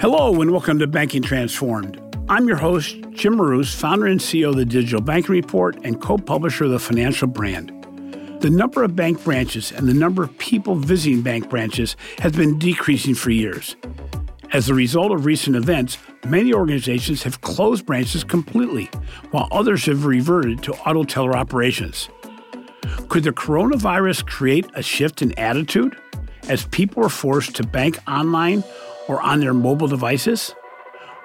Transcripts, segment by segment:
Hello, and welcome to Banking Transformed. I'm your host, Jim Marous, founder and CEO of the Digital Banking Report and co publisher of the Financial Brand. The number of bank branches and the number of people visiting bank branches has been decreasing for years. As a result of recent events, many organizations have closed branches completely, while others have reverted to auto teller operations. Could the coronavirus create a shift in attitude as people are forced to bank online or on their mobile devices?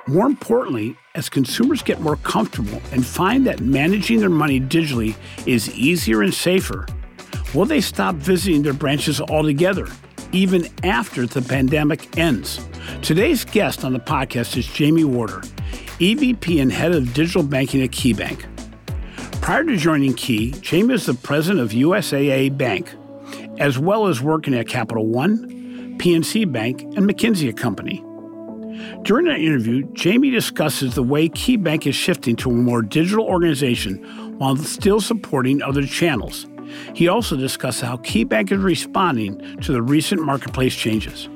More importantly, as consumers get more comfortable and find that managing their money digitally is easier and safer, will they stop visiting their branches altogether, even after the pandemic ends? Today's guest on the podcast is Jamie Warder, EVP and Head of Digital Banking at KeyBank. Prior to joining Key, Jamie is the president of USAA Bank, as well as working at Capital One, PNC Bank, and McKinsey & Company. During that interview, Jamie discusses the way KeyBank is shifting to a more digital organization while still supporting other channels. He also discusses how KeyBank is responding to the recent marketplace changes.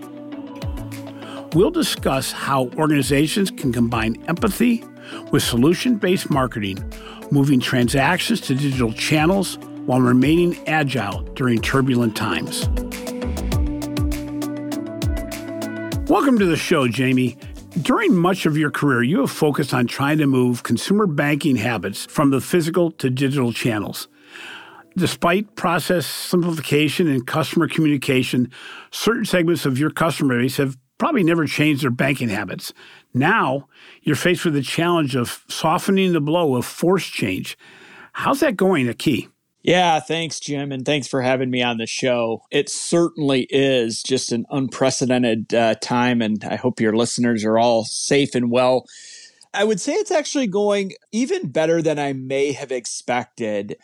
We'll discuss how organizations can combine empathy with solution based marketing, moving transactions to digital channels while remaining agile during turbulent times. Welcome to the show, Jamie. During much of your career, you have focused on trying to move consumer banking habits from the physical to digital channels. Despite process simplification and customer communication, certain segments of your customer base have probably never changed their banking habits. Now, you're faced with the challenge of softening the blow of forced change. How's that going Key? Yeah, thanks, Jim, and thanks for having me on the show. It certainly is just an unprecedented uh, time, and I hope your listeners are all safe and well. I would say it's actually going even better than I may have expected.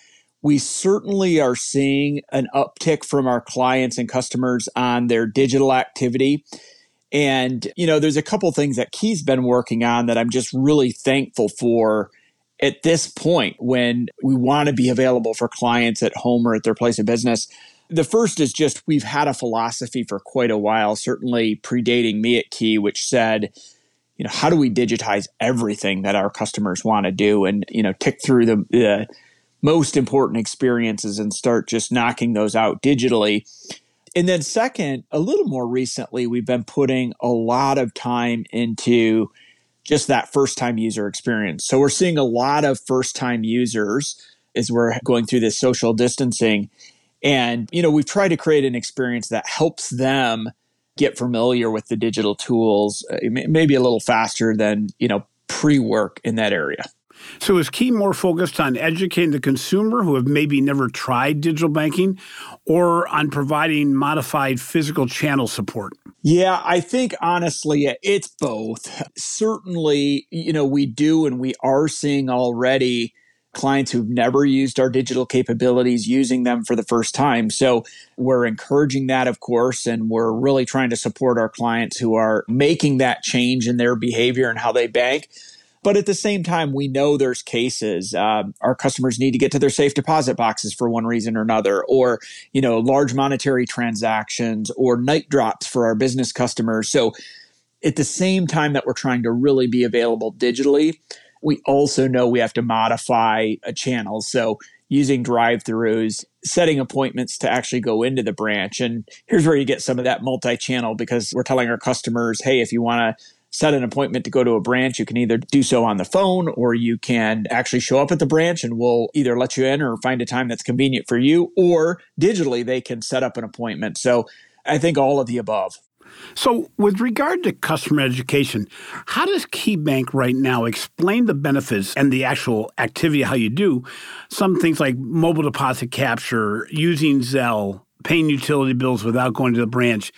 We certainly are seeing an uptick from our clients and customers on their digital activity. And, you know, there's a couple things that Key's been working on that I'm just really thankful for at this point when we want to be available for clients at home or at their place of business. The first is just we've had a philosophy for quite a while, certainly predating me at Key, which said, you know, how do we digitize everything that our customers want to do and, you know, tick through the, the most important experiences and start just knocking those out digitally. And then, second, a little more recently, we've been putting a lot of time into just that first time user experience. So we're seeing a lot of first time users as we're going through this social distancing. And, you know, we've tried to create an experience that helps them get familiar with the digital tools, uh, maybe a little faster than, you know, pre work in that area. So is Key more focused on educating the consumer who have maybe never tried digital banking or on providing modified physical channel support? Yeah, I think honestly it's both. Certainly, you know, we do and we are seeing already clients who've never used our digital capabilities using them for the first time. So we're encouraging that, of course, and we're really trying to support our clients who are making that change in their behavior and how they bank. But at the same time, we know there's cases uh, our customers need to get to their safe deposit boxes for one reason or another, or you know, large monetary transactions or night drops for our business customers. So at the same time that we're trying to really be available digitally, we also know we have to modify a channel. So using drive-throughs, setting appointments to actually go into the branch. And here's where you get some of that multi-channel because we're telling our customers, hey, if you want to set an appointment to go to a branch, you can either do so on the phone or you can actually show up at the branch and we'll either let you in or find a time that's convenient for you, or digitally they can set up an appointment. So I think all of the above. So, with regard to customer education, how does KeyBank right now explain the benefits and the actual activity, how you do some things like mobile deposit capture, using Zelle, paying utility bills without going to the branch?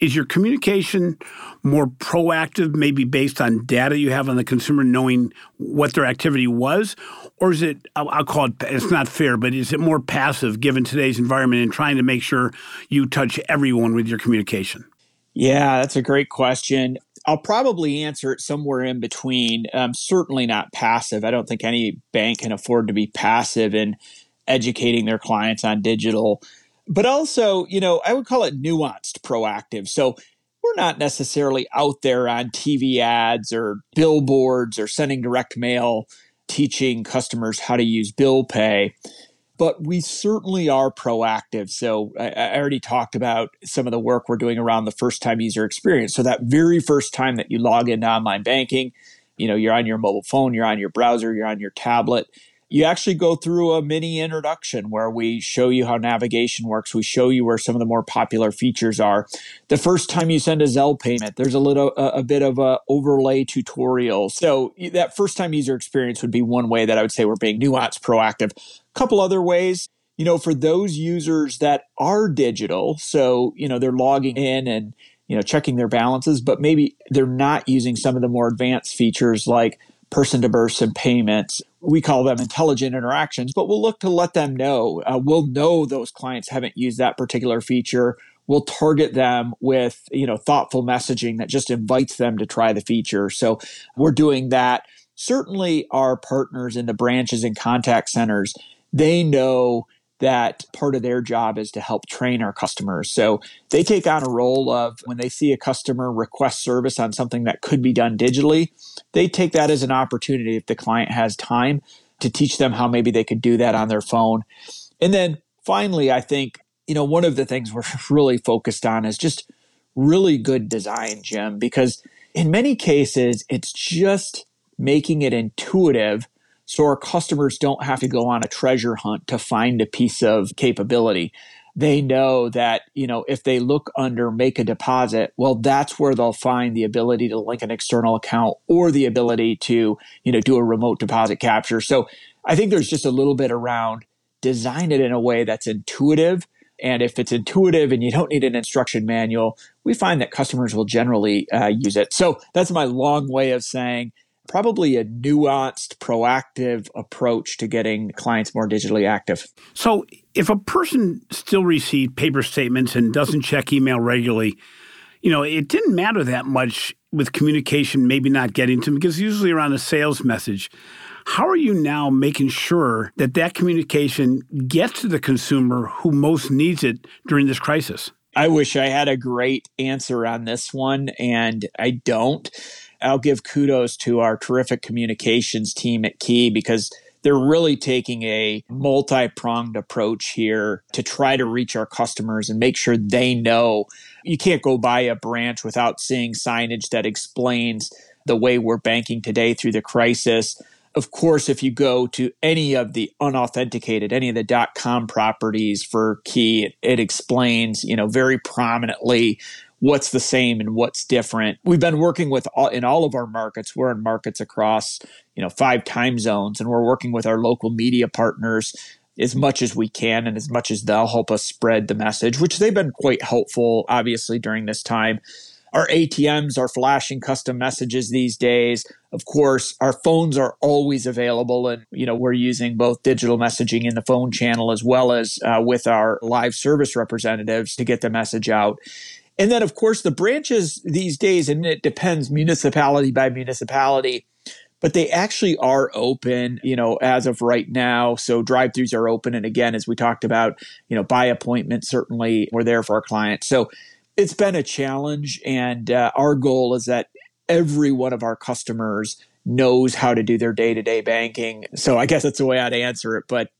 Is your communication more proactive, maybe based on data you have on the consumer knowing what their activity was? Or is it, I'll, call it, it's not fair, but is it more passive given today's environment and trying to make sure you touch everyone with your communication? Yeah, that's a great question. I'll probably answer it somewhere in between. Um, certainly not passive. I don't think any bank can afford to be passive in educating their clients on digital but also, you know, I would call it nuanced proactive. So we're not necessarily out there on TV ads or billboards or sending direct mail teaching customers how to use bill pay but we certainly are proactive. So I, I, already talked about some of the work we're doing around the first time user experience. So that very first time that you log into online banking, you know, you're on your mobile phone, you're on your browser, you're on your tablet, you actually go through a mini introduction where we show you how navigation works. We show you where some of the more popular features are. The first time you send a Zelle payment, there's a little a, a bit of a overlay tutorial. So that first time user experience would be one way that I would say we're being nuanced, proactive. A couple other ways, you know, for those users that are digital, so you know they're logging in and you know checking their balances, but maybe they're not using some of the more advanced features like person to person payments. We call them intelligent interactions, but we'll look to let them know. Uh, we'll know those clients haven't used that particular feature. We'll target them with, you know, thoughtful messaging that just invites them to try the feature. So we're doing that. Certainly our partners in the branches and contact centers, they know that part of their job is to help train our customers. So they take on a role of when they see a customer request service on something that could be done digitally, they take that as an opportunity if the client has time to teach them how maybe they could do that on their phone. And then finally, I think, you know, one of the things we're really focused on is just really good design, Jim, because in many cases, it's just making it intuitive so our customers don't have to go on a treasure hunt to find a piece of capability. They know that, you know, if they look under make a deposit, well, that's where they'll find the ability to link an external account or the ability to, you know, do a remote deposit capture. So I think there's just a little bit around design it in a way that's intuitive. And if it's intuitive and you don't need an instruction manual, we find that customers will generally uh, use it. So that's my long way of saying probably a nuanced, proactive approach to getting clients more digitally active. So, if a person still receives paper statements and doesn't check email regularly, you know, it didn't matter that much with communication maybe not getting to them because usually around a sales message. How are you now making sure that that communication gets to the consumer who most needs it during this crisis? I wish I had a great answer on this one, and I don't. I'll give kudos to our terrific communications team at Key because they're really taking a multi pronged approach here to try to reach our customers and make sure they know you can't go by a branch without seeing signage that explains the way we're banking today through the crisis. Of course, if you go to any of the unauthenticated, any of the dot com properties for Key, it, it explains, you know, very prominently what's the same and what's different. We've been working with all, in all of our markets. We're in markets across, you know, five time zones and we're working with our local media partners as much as we can and as much as they'll help us spread the message, which they've been quite helpful obviously during this time. Our ATMs are flashing custom messages these days. Of course, our phones are always available and, you know, we're using both digital messaging in the phone channel as well as uh, with our live service representatives to get the message out. And then, of course, the branches these days, and it depends municipality by municipality, but they actually are open, you know, as of right now. So drive throughs are open. And again, as we talked about, you know, by appointment, certainly we're there for our clients. So it's been a challenge. And uh, our goal is that every one of our customers knows how to do their day to day banking. So I guess that's the way I'd answer it. But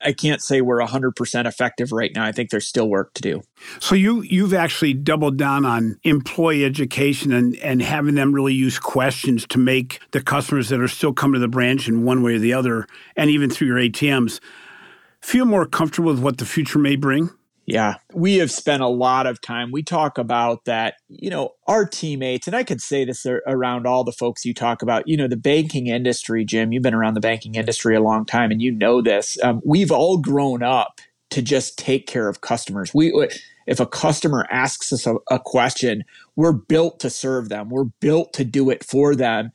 I can't say we're 100% effective right now. I think there's still work to do. So you you've actually doubled down on employee education and and having them really use questions to make the customers that are still coming to the branch in one way or the other and even through your ATMs feel more comfortable with what the future may bring. Yeah, we have spent a lot of time. We talk about that, you know, our teammates, and I could say this around all the folks you talk about, you know, the banking industry, Jim, you've been around the banking industry a long time and you know this. Um, we've all grown up to just take care of customers. We, if a customer asks us a, a question, we're built to serve them, we're built to do it for them.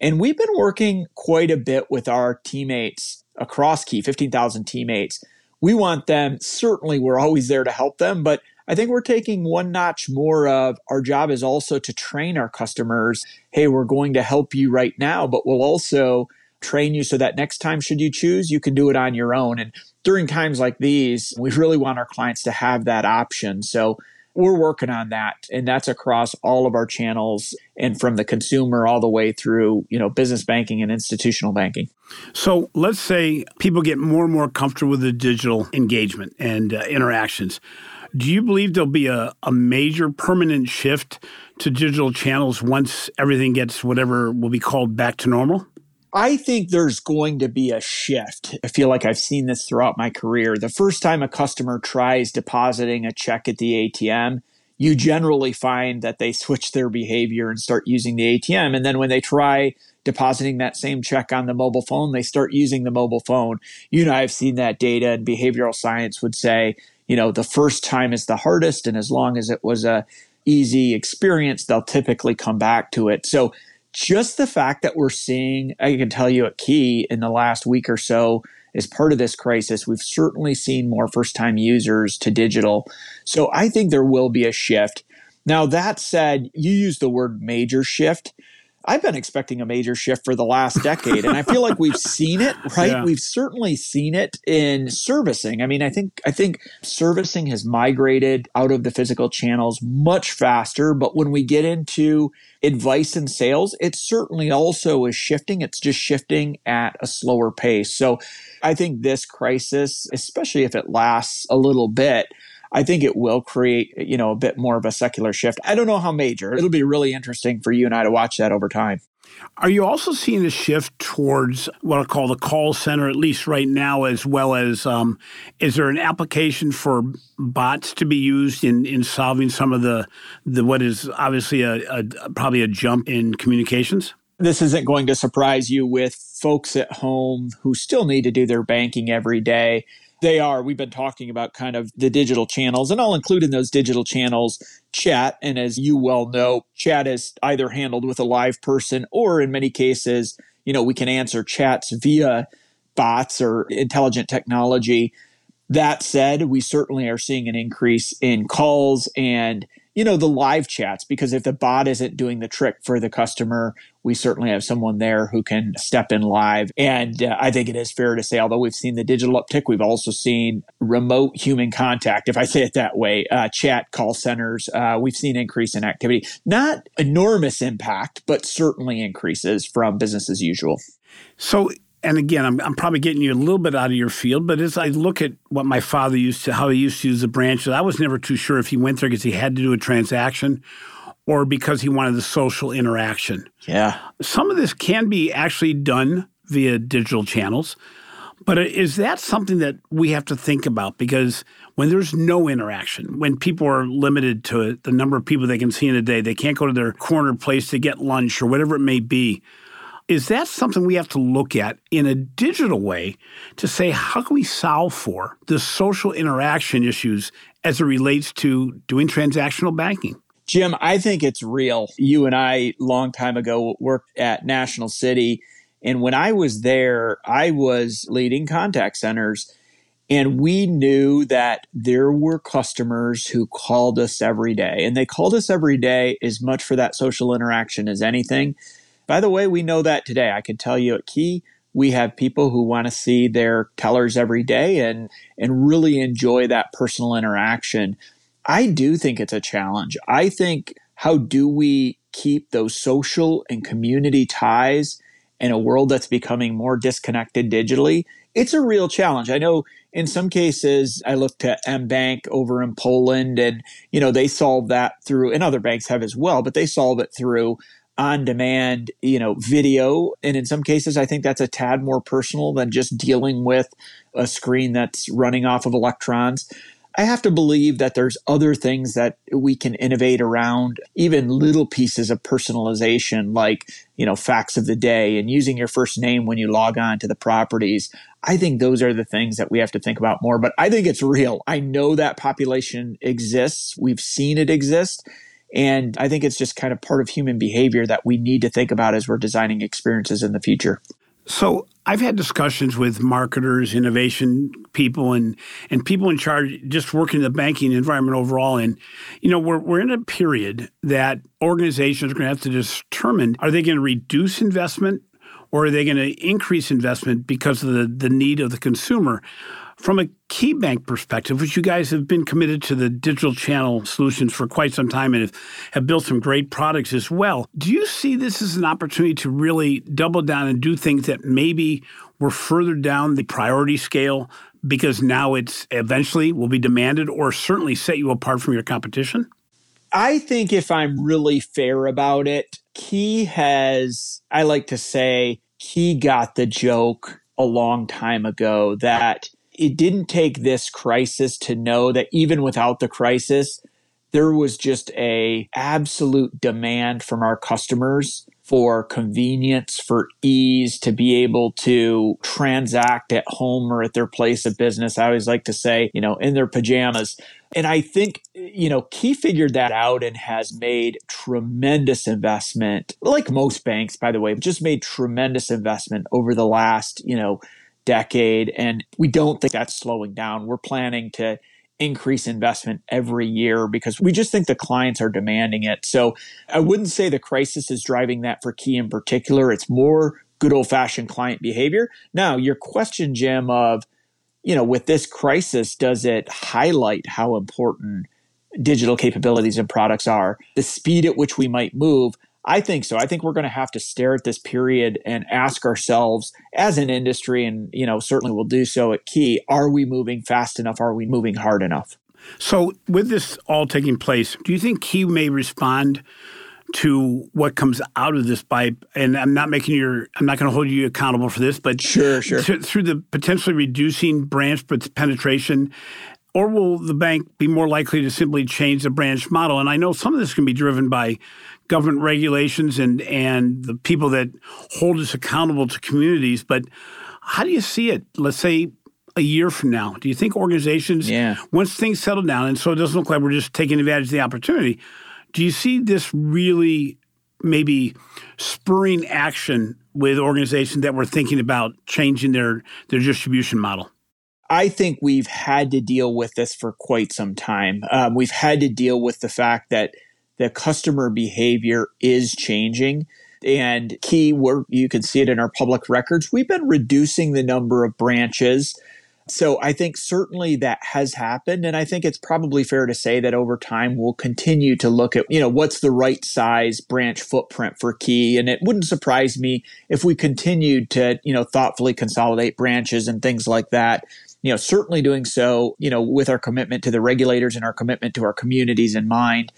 And we've been working quite a bit with our teammates across Key, 15,000 teammates we want them, certainly we're always there to help them, but I think we're taking one notch more of our job is also to train our customers. Hey, we're going to help you right now, but we'll also train you so that next time, should you choose, you can do it on your own. And during times like these, we really want our clients to have that option. So we're working on that and that's across all of our channels and from the consumer all the way through you know business banking and institutional banking. So let's say people get more and more comfortable with the digital engagement and uh, interactions. Do you believe there'll be a, a major permanent shift to digital channels once everything gets whatever will be called back to normal I think there's going to be a shift. I feel like I've seen this throughout my career. The first time a customer tries depositing a check at the ATM, you generally find that they switch their behavior and start using the ATM. And then when they try depositing that same check on the mobile phone, they start using the mobile phone. You know, I've seen that data and behavioral science would say, you know, the first time is the hardest. And as long as it was a easy experience, they'll typically come back to it. So just the fact that we're seeing, I can tell you a key in the last week or so as part of this crisis, we've certainly seen more first time users to digital. So I think there will be a shift. Now, that said, you use the word major shift. I've been expecting a major shift for the last decade, and I feel like we've seen it. Right, yeah. we've certainly seen it in servicing. I mean, I think I think servicing has migrated out of the physical channels much faster. But when we get into advice and sales, it certainly also is shifting. It's just shifting at a slower pace. So, I think this crisis, especially if it lasts a little bit, I think it will create, you know, a bit more of a secular shift. I don't know how major. It'll be really interesting for you and I to watch that over time. Are you also seeing a shift towards what I call the call center, at least right now, as well as um, is there an application for bots to be used in, in solving some of the, the what is obviously a, a probably a jump in communications? This isn't going to surprise you with folks at home who still need to do their banking every day they are. We've been talking about kind of the digital channels, and I'll include in those digital channels chat. And as you well know, chat is either handled with a live person or in many cases, you know, we can answer chats via bots or intelligent technology. That said, we certainly are seeing an increase in calls and you know, the live chats, because if the bot isn't doing the trick for the customer, we certainly have someone there who can step in live. And uh, I think it is fair to say, although we've seen the digital uptick, we've also seen remote human contact, if I say it that way, uh, chat call centers. Uh, we've seen increase in activity. Not enormous impact, but certainly increases from business as usual. So and again, I'm, I'm probably getting you a little bit out of your field, but as I look at what my father used to, how he used to use the branches, I was never too sure if he went there because he had to do a transaction or because he wanted the social interaction. Yeah. Some of this can be actually done via digital channels, but is that something that we have to think about? Because when there's no interaction, when people are limited to the number of people they can see in a day, they can't go to their corner place to get lunch or whatever it may be is that something we have to look at in a digital way to say, how can we solve for the social interaction issues as it relates to doing transactional banking? Jim, I think it's real. You and I, long time ago, worked at National City. And when I was there, I was leading contact centers. And we knew that there were customers who called us every day. And they called us every day as much for that social interaction as anything. By the way, we know that today. I can tell you at Key, we have people who want to see their tellers every day and and really enjoy that personal interaction. I do think it's a challenge. I think how do we keep those social and community ties in a world that's becoming more disconnected digitally? It's a real challenge. I know in some cases I looked at mBank over in Poland and you know they solve that through and other banks have as well, but they solve it through on demand, you know, video. And in some cases, I think that's a tad more personal than just dealing with a screen that's running off of electrons. I have to believe that there's other things that we can innovate around, even little pieces of personalization, like, you know, facts of the day and using your first name when you log on to the properties. I think those are the things that we have to think about more, but I think it's real. I know that population exists. We've seen it exist. And I think it's just kind of part of human behavior that we need to think about as we're designing experiences in the future. So I've had discussions with marketers, innovation people, and and people in charge just working in the banking environment overall. And you know, we're we're in a period that organizations are going to have to determine: are they going to reduce investment, or are they going to increase investment because of the, the need of the consumer? From a KeyBank perspective, which you guys have been committed to the digital channel solutions for quite some time and have, built some great products as well, do you see this as an opportunity to really double down and do things that maybe were further down the priority scale because now it's eventually will be demanded or certainly set you apart from your competition? I think if I'm really fair about it, Key has, I like to say, Key got the joke a long time ago that it didn't take this crisis to know that even without the crisis, there was just a absolute demand from our customers for convenience, for ease, to be able to transact at home or at their place of business. I always like to say, you know, in their pajamas. And I think, you know, Key figured that out and has made tremendous investment, like most banks, by the way, just made tremendous investment over the last, you know, decade. And we don't think that's slowing down. We're planning to increase investment every year because we just think the clients are demanding it. So I wouldn't say the crisis is driving that for Key in particular. It's more good old fashioned client behavior. Now, your question, Jim, of, you know, with this crisis, does it highlight how important digital capabilities and products are, the speed at which we might move? I think so. I think we're going to have to stare at this period and ask ourselves as an industry, and you know, certainly we'll do so at Key, are we moving fast enough? Are we moving hard enough? So, with this all taking place, do you think Key may respond to what comes out of this by and I'm not making your I'm not going to hold you accountable for this, but sure, sure. To, through the potentially reducing branch penetration or will the bank be more likely to simply change the branch model? And I know some of this can be driven by government regulations and and the people that hold us accountable to communities. But how do you see it? Let's say a year from now. Do you think organizations, yeah. once things settle down, and so it doesn't look like we're just taking advantage of the opportunity, do you see this really maybe spurring action with organizations that were thinking about changing their their distribution model? I think we've had to deal with this for quite some time. Um, we've had to deal with the fact that the customer behavior is changing. And key you can see it in our public records, we've been reducing the number of branches. So I think certainly that has happened. And I think it's probably fair to say that over time we'll continue to look at, you know, what's the right size branch footprint for key. And it wouldn't surprise me if we continued to, you know, thoughtfully consolidate branches and things like that you know certainly doing so you know with our commitment to the regulators and our commitment to our communities in mind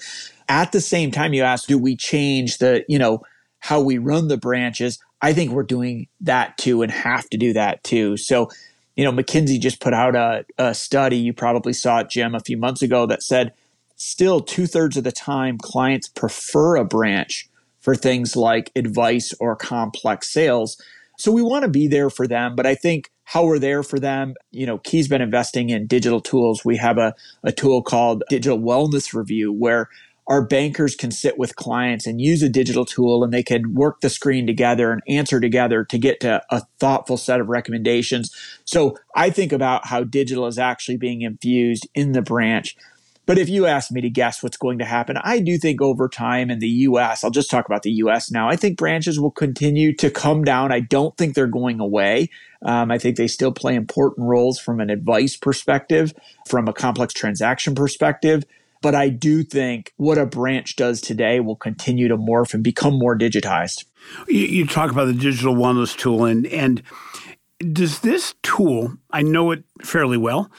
at the same time, you ask, do we change the, you know, how we run the branches? I think we're doing that too and have to do that too. So, you know, McKinsey just put out a, a study. You probably saw it, Jim, a few months ago that said still two thirds of the time clients prefer a branch for things like advice or complex sales. So we want to be there for them, but I think how we're there for them, you know, Key's been investing in digital tools. We have a, a tool called Digital Wellness Review where our bankers can sit with clients and use a digital tool and they can work the screen together and answer together to get to a thoughtful set of recommendations. So I think about how digital is actually being infused in the branch. But if you ask me to guess what's going to happen, I do think over time in the US, I'll just talk about the US now, I think branches will continue to come down. I don't think they're going away. Um, I think they still play important roles from an advice perspective, from a complex transaction perspective. But I do think what a branch does today will continue to morph and become more digitized. You, you talk about the digital wellness tool, and and does this tool, I know it fairly well,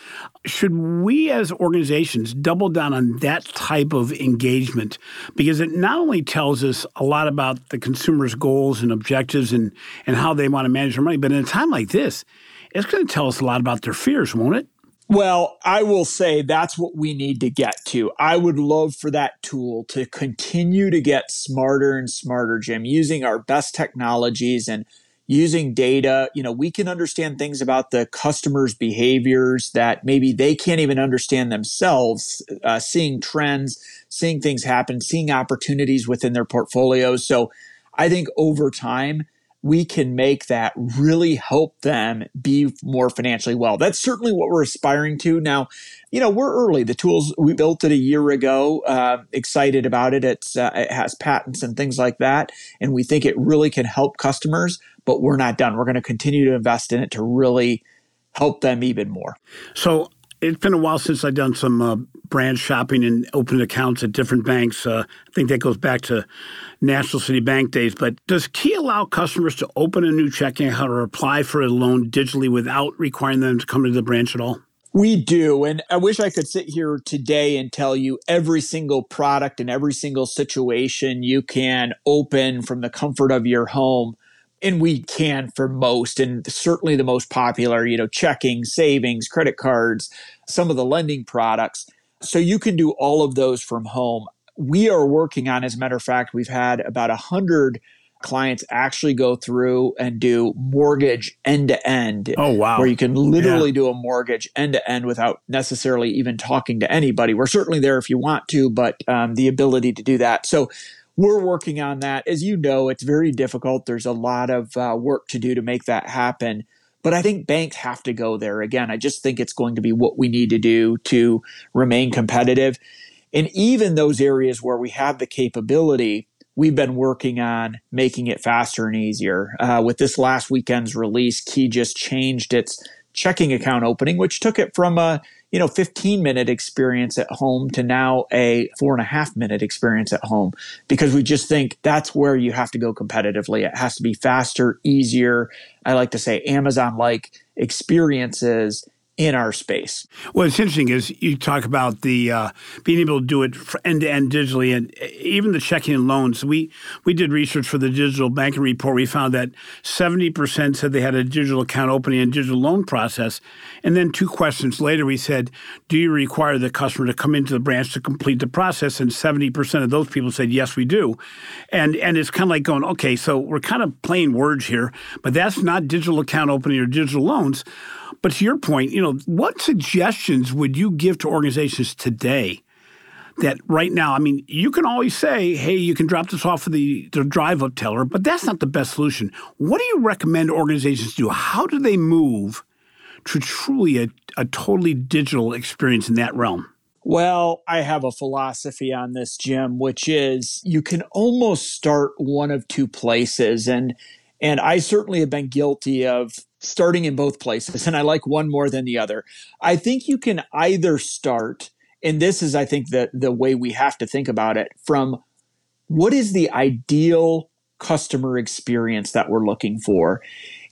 should we as organizations double down on that type of engagement? Because it not only tells us a lot about the consumer's goals and objectives and, and how they want to manage their money, but in a time like this, it's going to tell us a lot about their fears, won't it? Well, I will say that's what we need to get to. I would love for that tool to continue to get smarter and smarter, Jim, using our best technologies and using data. You know, we can understand things about the customers' behaviors that maybe they can't even understand themselves, uh, seeing trends, seeing things happen, seeing opportunities within their portfolios. So I think over time, we can make that really help them be more financially well. That's certainly what we're aspiring to. Now, you know, we're early. The tools we built it a year ago. Uh, excited about it. It's uh, it has patents and things like that, and we think it really can help customers. But we're not done. We're going to continue to invest in it to really help them even more. So it's been a while since I've done some uh, branch shopping and opened accounts at different banks. Uh, I think that goes back to National City Bank days. But does Key allow customers to open a new checking account or apply for a loan digitally without requiring them to come to the branch at all? We do. And I wish I could sit here today and tell you every single product and every single situation you can open from the comfort of your home and we can for most and certainly the most popular you know checking savings credit cards some of the lending products. So you can do all of those from home. We are working on as a matter of fact we've had about a hundred clients actually go through and do mortgage end to end oh wow. where you can literally yeah. do a mortgage end to end without necessarily even talking to anybody. We're certainly there if you want to but um, the ability to do that. So we're working on that. As you know, it's very difficult. There's a lot of uh, work to do to make that happen. But I think banks have to go there. Again, I just think it's going to be what we need to do to remain competitive. And even those areas where we have the capability, we've been working on making it faster and easier. Uh, with this last weekend's release, Key just changed its checking account opening, which took it from a you know, 15 minute experience at home to now a four and a half minute experience at home because we just think that's where you have to go competitively. It has to be faster, easier. I like to say Amazon like experiences in our space. Well, it's interesting is you talk about the uh, being able to do it end to end digitally, and even the checking and loans. We we did research for the digital banking report. We found that seventy percent said they had a digital account opening and digital loan process, and then two questions later, we said, "Do you require the customer to come into the branch to complete the process?" And seventy percent of those people said, "Yes, we do," and and it's kind of like going, "Okay, so we're kind of playing words here, but that's not digital account opening or digital loans." But to your point, you know, what suggestions would you give to organizations today that right now, I mean, you can always say, hey, you can drop this off of the, the drive up teller, but that's not the best solution. What do you recommend organizations do? How do they move to truly a, a totally digital experience in that realm? Well, I have a philosophy on this, Jim, which is you can almost start one of two places. And and I certainly have been guilty of starting in both places, and I like one more than the other. I think you can either start, and this is, I think, the, the way we have to think about it from what is the ideal customer experience that we're looking for,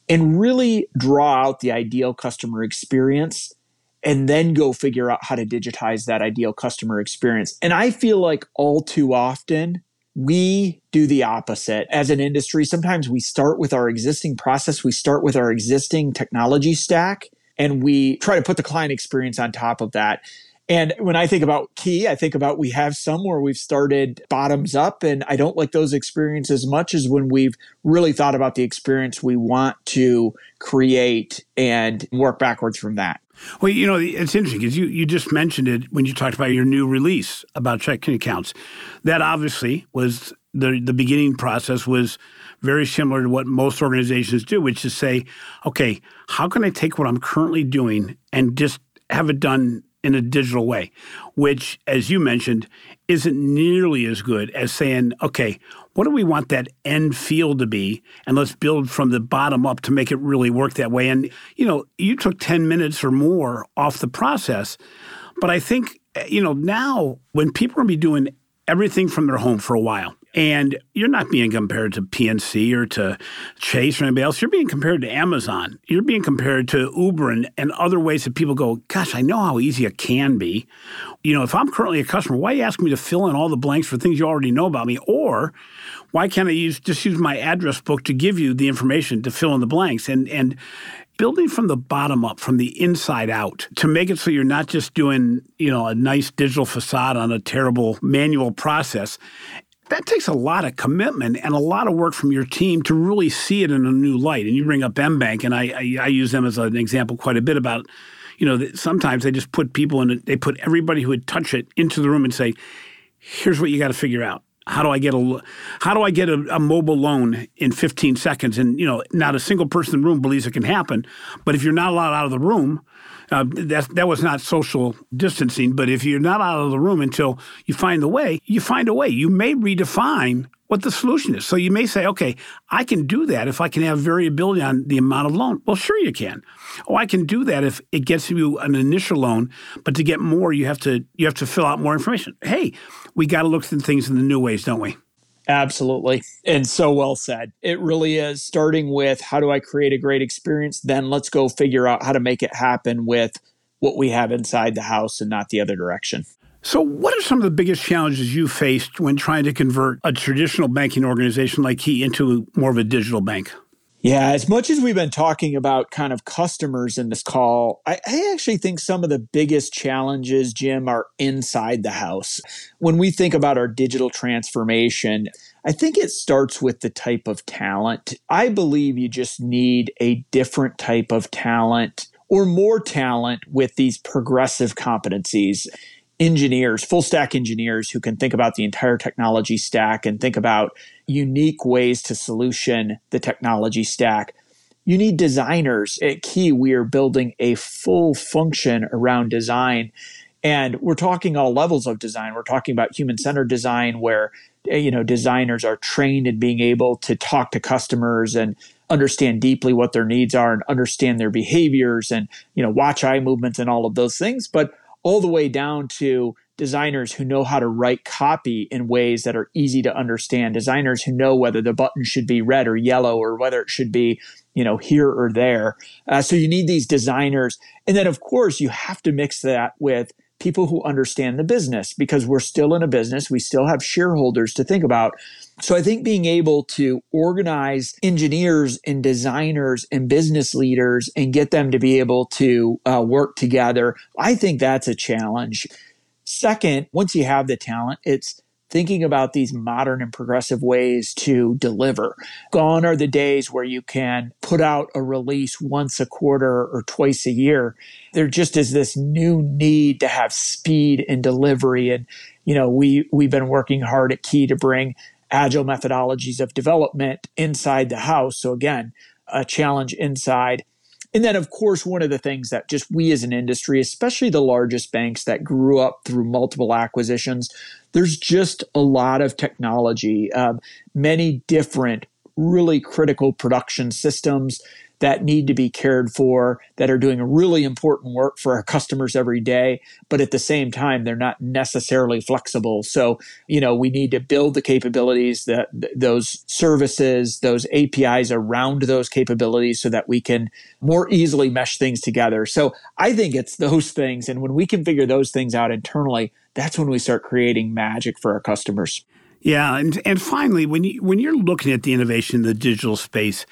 and really draw out the ideal customer experience and then go figure out how to digitize that ideal customer experience. And I feel like all too often, we do the opposite as an industry. Sometimes we start with our existing process, we start with our existing technology stack, and we try to put the client experience on top of that. And when I think about key, I think about we have some where we've started bottoms up, and I don't like those experiences as much as when we've really thought about the experience we want to create and work backwards from that. Well, you know, it's interesting because you, you just mentioned it when you talked about your new release about checking accounts. That obviously was the, the beginning process was very similar to what most organizations do, which is say, okay, how can I take what I'm currently doing and just have it done in a digital way, which, as you mentioned, isn't nearly as good as saying, okay, what do we want that end feel to be? And let's build from the bottom up to make it really work that way. And, you know, you took 10 minutes or more off the process. But I think, eh, you know, now when people are going to be doing everything from their home for a while, and you're not being compared to PNC or to Chase or anybody else. You're being compared to Amazon. You're being compared to Uber and, and other ways that people go, gosh, I know how easy it can be. You know, if I'm currently a customer, why are you asking me to fill in all the blanks for things you already know about me? Or why can't I use just use my address book to give you the information to fill in the blanks? And and building from the bottom up, from the inside out, to make it so you're not just doing, you know, a nice digital facade on a terrible manual process that takes a lot of commitment and a lot of work from your team to really see it in a new light. And you bring up mBank, and I, I, I use them as an example quite a bit about, you know, sometimes they just put people in, they put everybody who would touch it into the room and say, here's what you got to figure out. How do I get a how do I get a, a, mobile loan in 15 seconds? And you know, not a single person in the room believes it can happen. But if you're not allowed out of the room, uh, that that was not social distancing. But if you're not out of the room until you find the way, you find a way. You may redefine what the solution is. So you may say, okay, I can do that if I can have variability on the amount of loan. Well, sure you can. Oh, I can do that if it gets you an initial loan, but to get more, you have to you have to fill out more information. Hey, we got to look at things in the new ways, don't we? Absolutely. And so well said. It really is starting with how do I create a great experience? Then let's go figure out how to make it happen with what we have inside the house and not the other direction. So, what are some of the biggest challenges you faced when trying to convert a traditional banking organization like Key into more of a digital bank? Yeah, as much as we've been talking about kind of customers in this call, I, I, actually think some of the biggest challenges, Jim, are inside the house. When we think about our digital transformation, I think it starts with the type of talent. I believe you just need a different type of talent or more talent with these progressive competencies engineers, full stack engineers who can think about the entire technology stack and think about unique ways to solution the technology stack. You need designers. At Key, we are building a full function around design. And we're talking all levels of design. We're talking about human centered design where eh, you know designers are trained in being able to talk to customers and understand deeply what their needs are and understand their behaviors and you know watch eye movements and all of those things but all the way down to designers who know how to write copy in ways that are easy to understand designers who know whether the button should be red or yellow or whether it should be you know here or there. Uh, so you need these designers. And then of course you have to mix that with people who understand the business because we're still in a business. We still have shareholders to think about. So I think being able to organize engineers and designers and business leaders and get them to be able to uh, work together, I think that's a challenge. Second, once you have the talent, it's thinking about these modern and progressive ways to deliver. Gone are the days where you can put out a release once a quarter or twice a year. There just is this new need to have speed and delivery. And, you know, we, we've been working hard at Key to bring agile methodologies of development inside the house. So again, a challenge inside. And then, of course, one of the things that just we as an industry, especially the largest banks that grew up through multiple acquisitions, there's just a lot of technology, um, many different really critical production systems that need to be cared for, that are doing really important work for our customers every day. But at the same time, they're not necessarily flexible. So, you know, we need to build the capabilities that those services, those APIs around those capabilities so that we can more easily mesh things together. So I think it's those things. And when we can figure those things out internally, that's when we start creating magic for our customers. Yeah, and and finally, when you when you're looking at the innovation in the digital space,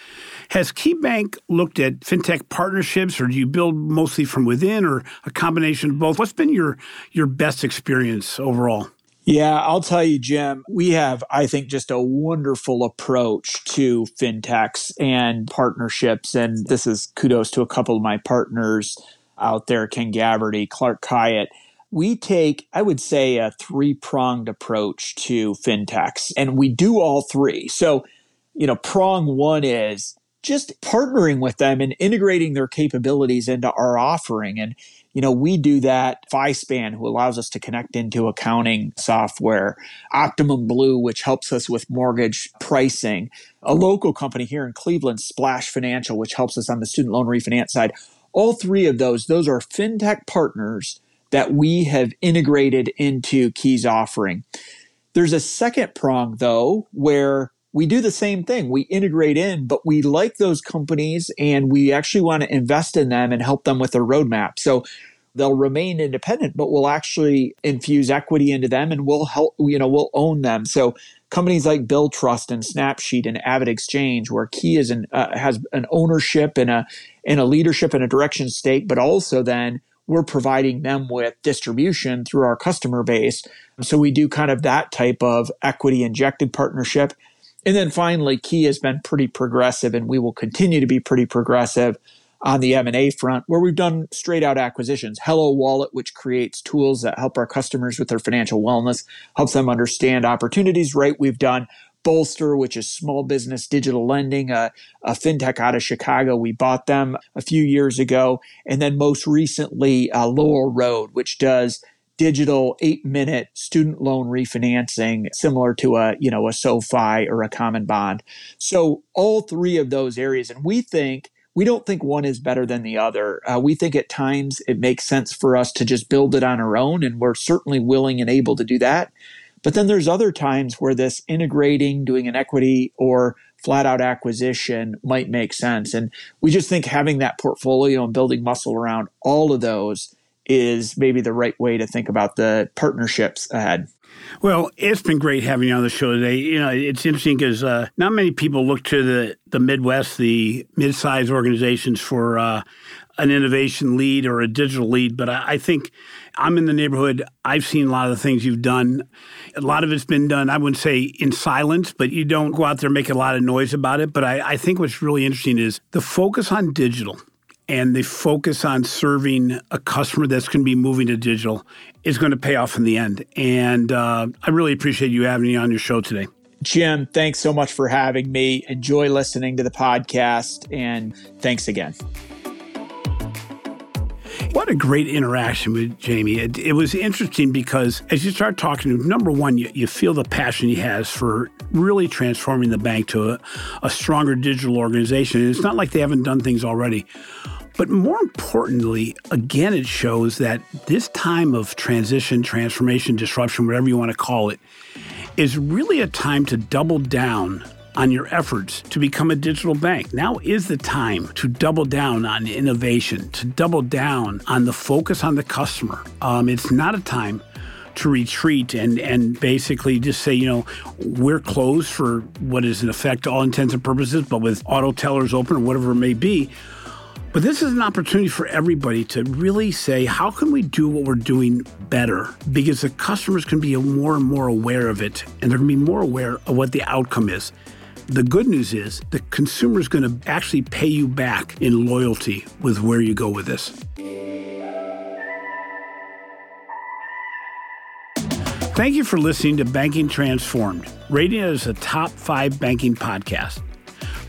has KeyBank looked at fintech partnerships, or do you build mostly from within, or a combination of both? What's been your your best experience overall? Yeah, I'll tell you, Jim, we have, I think, just a wonderful approach to fintechs and partnerships. And this is kudos to a couple of my partners out there, Ken Gavrity, Clark Khayat we take, I would say, a three pronged approach to fintechs, and we do all three. So, you know, prong one is just partnering with them and integrating their capabilities into our offering. And, you know, we do that FiSpan, who allows us to connect into accounting software, Optimal Blue, which helps us with mortgage pricing, a local company here in Cleveland, Splash Financial, which helps us on the student loan refinance side. All three of those, those are fintech partners that we have integrated into Key's offering. There's a second prong though, where we do the same thing. We integrate in, but we like those companies and we actually want to invest in them and help them with their roadmap. So they'll remain independent, but we'll actually infuse equity into them and we'll help, you know, we'll own them. So companies like Billtrust and Snapsheet and AvidXchange, where Key is an, uh, has an ownership and a, and a leadership and a direction stake, but also then we're providing them with distribution through our customer base. So we do kind of that type of equity injected partnership. And then finally, Key has been pretty progressive and we will continue to be pretty progressive on the M&A front where we've done straight out acquisitions. HelloWallet, which creates tools that help our customers with their financial wellness, helps them understand opportunities, right? We've done Bolstr, which is small business digital lending, a, a, fintech out of Chicago. We bought them a few years ago. And then most recently, uh, Laurel Road, which does digital eight minute student loan refinancing similar to a you know a SoFi or a CommonBond so all three of those areas and we think we don't think one is better than the other. Uh, we think at times it makes sense for us to just build it on our own, and we're certainly willing and able to do that. But then there's other times where this integrating, doing an equity or flat out acquisition might make sense. And we just think having that portfolio and building muscle around all of those is maybe the right way to think about the partnerships ahead. Well, it's been great having you on the show today. You know, it's interesting because uh, not many people look to the, the Midwest, the mid-sized organizations for uh, an innovation lead or a digital lead, but I, I, think I'm in the neighborhood. I've seen a lot of the things you've done. A lot of it's been done, I wouldn't say in silence, but you don't go out there and make a lot of noise about it. But I, I think what's really interesting is the focus on digital and the focus on serving a customer that's going to be moving to digital is going to pay off in the end. And uh, I really appreciate you having me on your show today. Jim, thanks so much for having me. Enjoy listening to the podcast, and thanks again. What a great interaction with Jamie. It, it, was interesting because as you start talking to him, number one, you, you feel the passion he has for really transforming the bank to a, a stronger digital organization. And it's not like they haven't done things already. But more importantly, again, it shows that this time of transition, transformation, disruption, whatever you want to call it, is really a time to double down on your efforts to become a digital bank. Now is the time to double down on innovation, to double down on the focus on the customer. Um, it's not a time to retreat and, and basically just say, you know, we're closed for what is in effect all intents and purposes, but with auto tellers open or whatever it may be. But this is an opportunity for everybody to really say, how can we do what we're doing better? Because the customers can be more and more aware of it, and they're going to be more aware of what the outcome is. The good news is the consumer is going to actually pay you back in loyalty with where you go with this. Thank you for listening to Banking Transformed, rated as a top five banking podcast.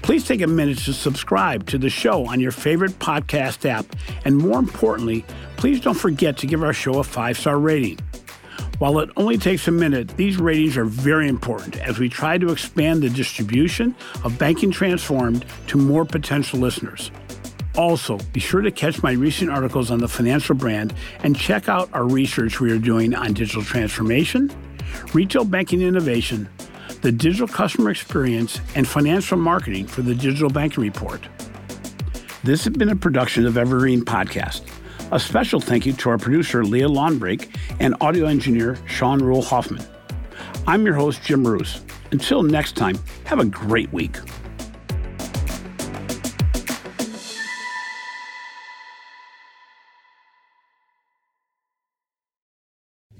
Please take a minute to subscribe to the show on your favorite podcast app. And more importantly, please don't forget to give our show a five star rating. While it only takes a minute, these ratings are very important as we try to expand the distribution of Banking Transformed to more potential listeners. Also, be sure to catch my recent articles on the financial brand and check out our research we are doing on digital transformation, retail banking innovation, the digital customer experience, and financial marketing for the Digital Banking Report. This has been a production of Evergreen Podcast. A special thank you to our producer, Leah Longbrake, and audio engineer, Sean Rule Hoffman. I'm your host, Jim Marous. Until next time, have a great week.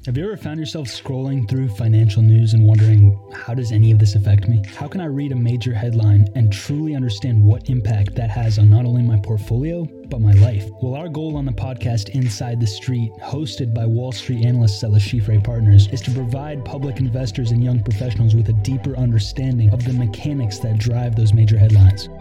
Have you ever found yourself scrolling through financial news and wondering, how does any of this affect me? How can I read a major headline and truly understand what impact that has on not only my portfolio, my life? Well, our goal on the podcast Inside the Street, hosted by Wall Street analysts at Le Chiffre Partners, is to provide public investors and young professionals with a deeper understanding of the mechanics that drive those major headlines.